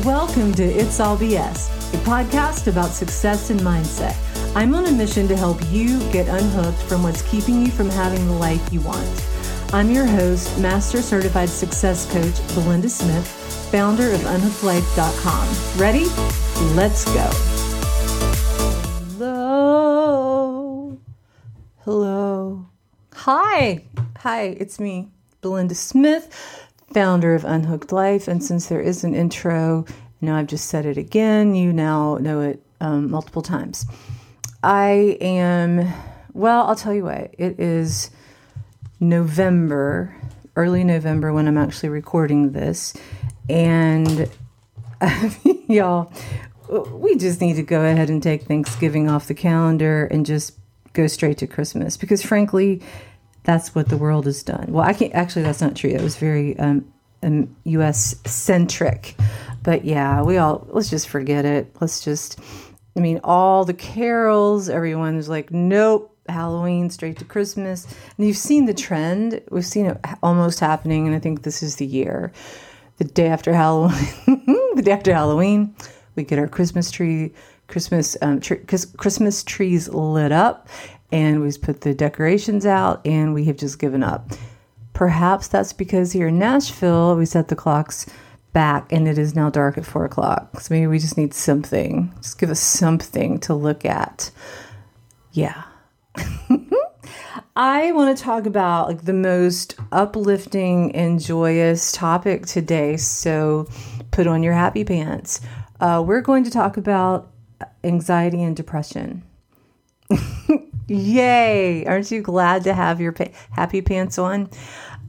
Welcome to It's All BS, a podcast about success and mindset. I'm on a mission to help you get unhooked from what's keeping you from having the life you want. I'm your host, Master Certified Success Coach Belinda Smith, founder of UnhookedLife.com. Ready? Let's go. Hello. Hello. Hi. Hi, it's me, Belinda Smith founder of Unhooked Life. And since there is an intro, now I've just said it again. You now know it um, multiple times. I am, well, I'll tell you what, it is November, early November when I'm actually recording this. And y'all, we just need to go ahead and take Thanksgiving off the calendar and just go straight to Christmas because, frankly, that's what the world has done. Well, I can't actually. That's not true. It was very um, um, U.S. centric, but yeah, we all let's just forget it. Let's just. I mean, all the carols. Everyone's like, nope. Halloween straight to Christmas. And you've seen the trend. We've seen it almost happening, and I think this is the year. The day after Halloween, the day after Halloween, we get our Christmas tree, Christmas um, tr- Christmas trees lit up, and we've put the decorations out and we have just given up. Perhaps that's because here in Nashville, we set the clocks back and it is now dark at four o'clock. So maybe we just need something. Just give us something to look at. Yeah. I want to talk about like the most uplifting and joyous topic today. So put on your happy pants. Uh, we're going to talk about anxiety and depression. Yay! Aren't you glad to have your pa- happy pants on?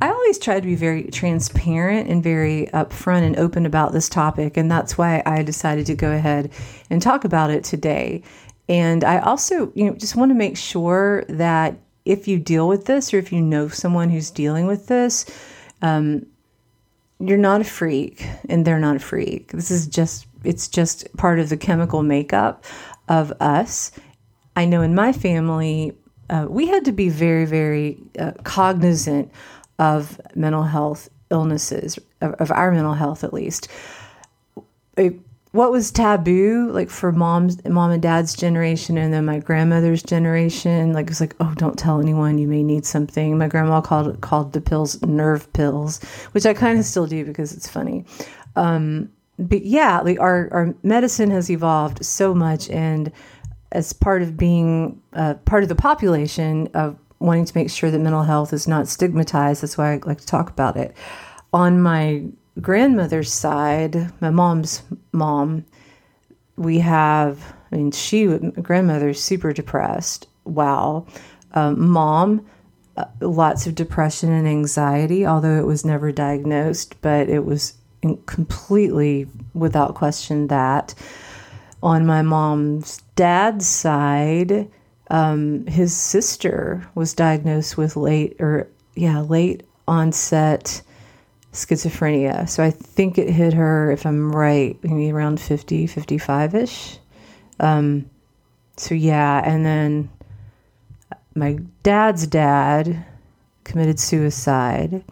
I always try to be very transparent and very upfront and open about this topic, and that's why I decided to go ahead and talk about it today. And I also, you know, just want to make sure that if you deal with this or if you know someone who's dealing with this, um, you're not a freak and they're not a freak. This is just, it's just part of the chemical makeup of us I know in my family, uh, we had to be very, very uh, cognizant of mental health illnesses, of, of our mental health at least. It, what was taboo, like for mom's, mom and dad's generation, and then my grandmother's generation, like it was like, oh, don't tell anyone, you may need something. My grandma called called the pills nerve pills, which I kind of still do because it's funny. Um, but yeah, like our our medicine has evolved so much, and as part of being uh, part of the population of wanting to make sure that mental health is not stigmatized. That's why I like to talk about it. On my grandmother's side, my mom's mom, we have, I mean, she, grandmother's super depressed. Wow. Um, mom, uh, lots of depression and anxiety, although it was never diagnosed, but it was completely without question that on my mom's dad's side, um, his sister was diagnosed with late or yeah late onset schizophrenia. So I think it hit her, if I'm right, maybe around 50, 55 ish. Um, so yeah, and then my dad's dad committed suicide,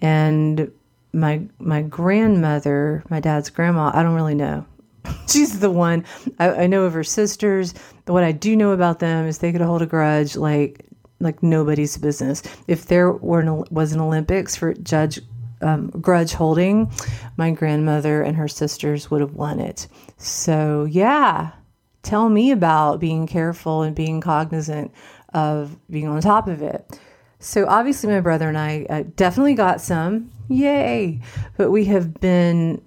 and my my grandmother, my dad's grandma, I don't really know. she's the one. I, I, know of her sisters. What I do know about them is they could hold a grudge like like nobody's business. If there were an, was an Olympics for judge um, grudge holding, my grandmother and her sisters would have won it. So yeah, tell me about being careful and being cognizant of being on top of it. So obviously, my brother and I uh, definitely got some, yay! But we have been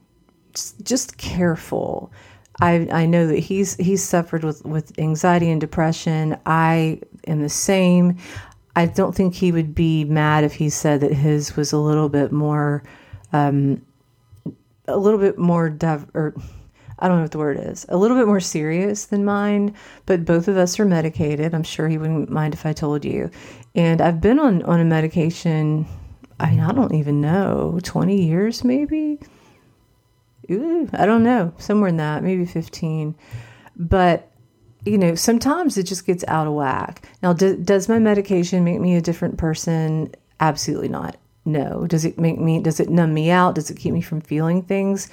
just careful. I, I know that he's he's suffered with, with anxiety and depression. I am the same. I don't think he would be mad if he said that his was a little bit more, um, a little bit more div- or I don't know what the word is, a little bit more serious than mine. But both of us are medicated. I'm sure he wouldn't mind if I told you. And I've been on on a medication. I mean, I don't even know, 20 years maybe ooh, I don't know, somewhere in that, maybe 15. But, you know, sometimes it just gets out of whack. Now, do, does my medication make me a different person? Absolutely not. No. Does it make me, does it numb me out? Does it keep me from feeling things?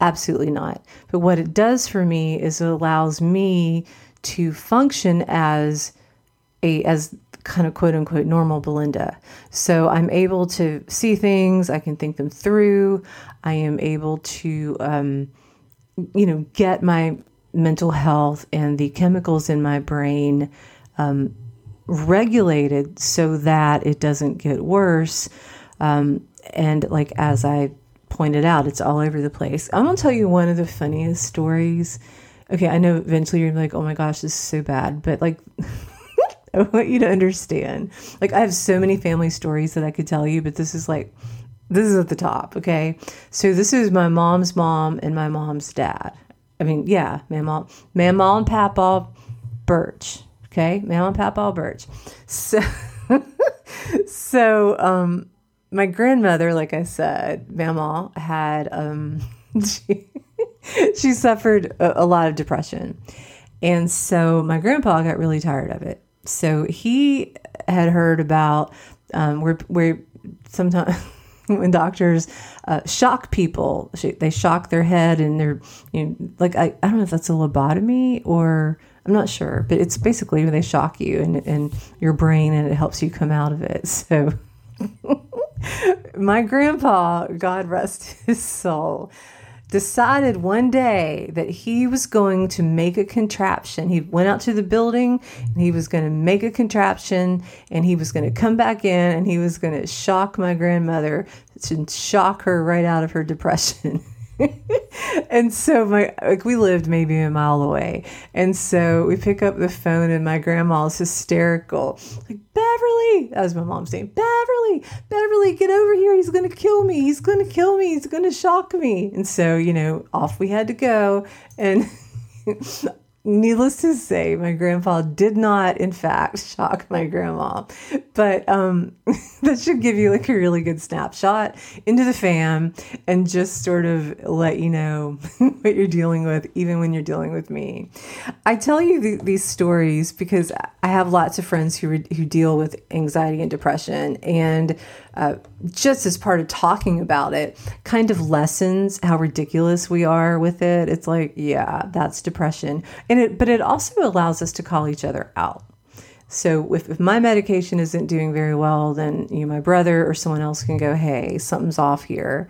Absolutely not. But what it does for me is it allows me to function as a, as kind of quote unquote normal Belinda. So I'm able to see things, I can think them through, I am able to, um, you know, get my mental health and the chemicals in my brain um, regulated so that it doesn't get worse. Um, and like as I pointed out, it's all over the place. I'm gonna tell you one of the funniest stories. Okay, I know eventually you're like, oh my gosh, this is so bad, but like. I want you to understand. Like, I have so many family stories that I could tell you, but this is like, this is at the top, okay? So, this is my mom's mom and my mom's dad. I mean, yeah, Mama, Mama and Papa Birch. Okay, Mama and Papa Birch. So, so um, my grandmother, like I said, Mama had um, she, she suffered a, a lot of depression, and so my grandpa got really tired of it. So he had heard about um, where where sometimes when doctors uh, shock people, they shock their head and they're, you know, like, I, I don't know if that's a lobotomy or I'm not sure, but it's basically when they shock you and, and your brain and it helps you come out of it. So my grandpa, God rest his soul, decided one day that he was going to make a contraption. He went out to the building and he was going to make a contraption and he was going to come back in and he was going to shock my grandmother to shock her right out of her depression. and so my like we lived maybe a mile away. And so we pick up the phone and my grandma's hysterical like beverly that was my mom's name beverly beverly get over here. He's gonna kill me. He's gonna kill me. He's gonna shock me. And so you know off we had to go. And needless to say, my grandpa did not, in fact, shock my grandma. But um, that should give you like a really good snapshot into the fam and just sort of let you know what you're dealing with, even when you're dealing with me. I tell you th- these stories because I have lots of friends who, re- who deal with anxiety and depression. And just as part of talking about it, kind of lessens how ridiculous we are with it. It's like, yeah, that's depression, and it, but it also allows us to call each other out. So if, if my medication isn't doing very well, then you know, my brother or someone else can go, hey, something's off here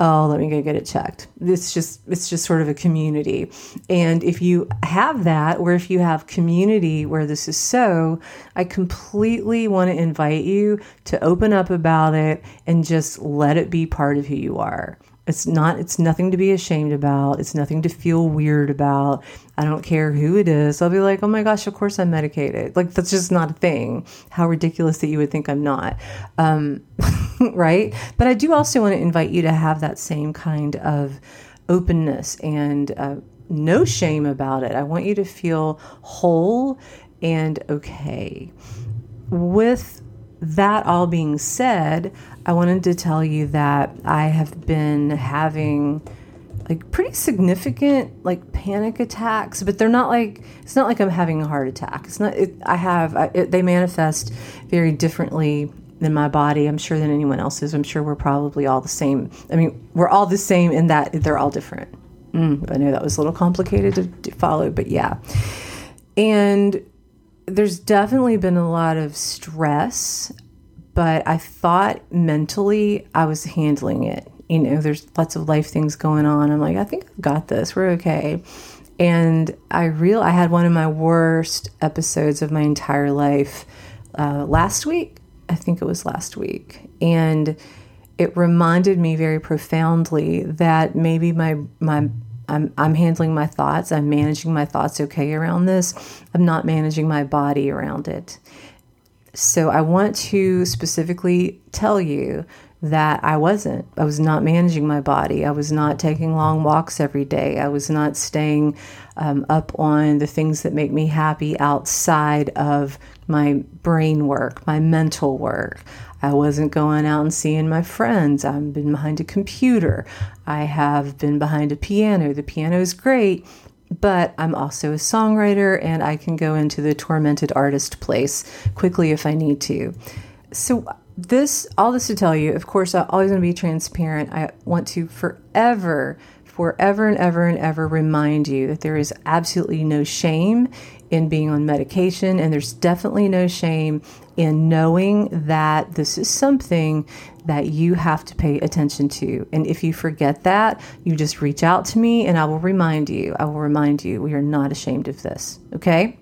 oh let me go get it checked. It's just it's just sort of a community. And if you have that or if you have community where this is so i completely want to invite you to open up about it and just let it be part of who you are it's not, it's nothing to be ashamed about. It's nothing to feel weird about. I don't care who it is. I'll be like, oh my gosh, of course I'm medicated. Like, that's just not a thing. How ridiculous that you would think I'm not. Um, right? But I do also want to invite you to have that same kind of openness and uh, no shame about it. I want you to feel whole and okay. With that all being said, I wanted to tell you that I have been having like pretty significant like panic attacks, but they're not like it's not like I'm having a heart attack. It's not. It, I have I, it, they manifest very differently in my body. I'm sure than anyone else's. I'm sure we're probably all the same. I mean, we're all the same in that they're all different. Mm, I know that was a little complicated to, to follow, but yeah. And there's definitely been a lot of stress but I thought mentally I was handling it. You know, there's lots of life things going on. I'm like, I think I've got this. We're okay. And I real I had one of my worst episodes of my entire life uh, last week. I think it was last week, and it reminded me very profoundly that maybe my my I'm, I'm handling my thoughts. I'm managing my thoughts okay around this. I'm not managing my body around it. So I want to specifically tell you that I wasn't. I was not managing my body. I was not taking long walks every day. I was not staying um, up on the things that make me happy outside of my brain work, my mental work. I wasn't going out and seeing my friends. I've been behind a computer. I have been behind a piano. The piano is great, but I'm also a songwriter and I can go into the tormented artist place quickly if I need to. So this, all this to tell you, of course, I'm always going to be transparent. I want to forever, forever and ever and ever remind you that there is absolutely no shame in being on medication, and there's definitely no shame in knowing that this is something that you have to pay attention to. And if you forget that, you just reach out to me and I will remind you. I will remind you we are not ashamed of this. Okay?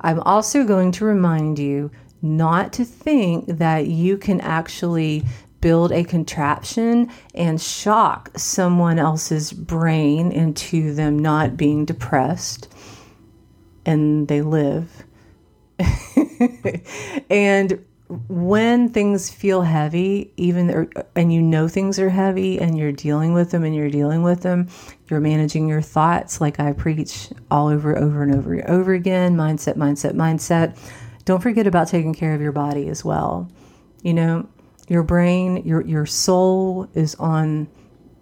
I'm also going to remind you not to think that you can actually build a contraption and shock someone else's brain into them not being depressed and they live. and when things feel heavy, even and you know things are heavy and you're dealing with them and you're dealing with them, you're managing your thoughts like I preach all over over and over and over again, mindset, mindset, mindset. Don't forget about taking care of your body as well. You know, your brain, your your soul is on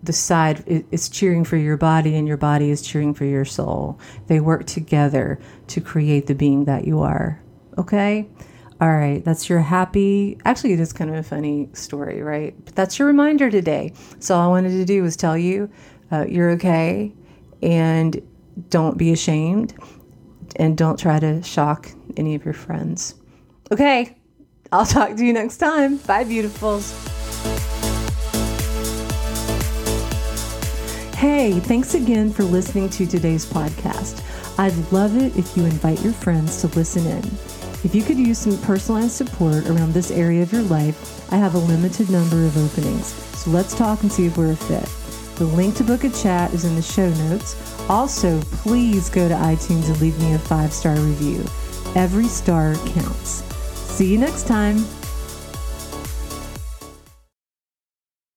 the side it's cheering for your body and your body is cheering for your soul. They work together to create the being that you are. Okay? All right, that's your happy. Actually, it is kind of a funny story, right? But that's your reminder today. So, all I wanted to do was tell you uh, you're okay and don't be ashamed and don't try to shock any of your friends. Okay, I'll talk to you next time. Bye, beautifuls. Hey, thanks again for listening to today's podcast. I'd love it if you invite your friends to listen in. If you could use some personalized support around this area of your life, I have a limited number of openings. So let's talk and see if we're a fit. The link to book a chat is in the show notes. Also, please go to iTunes and leave me a five star review. Every star counts. See you next time.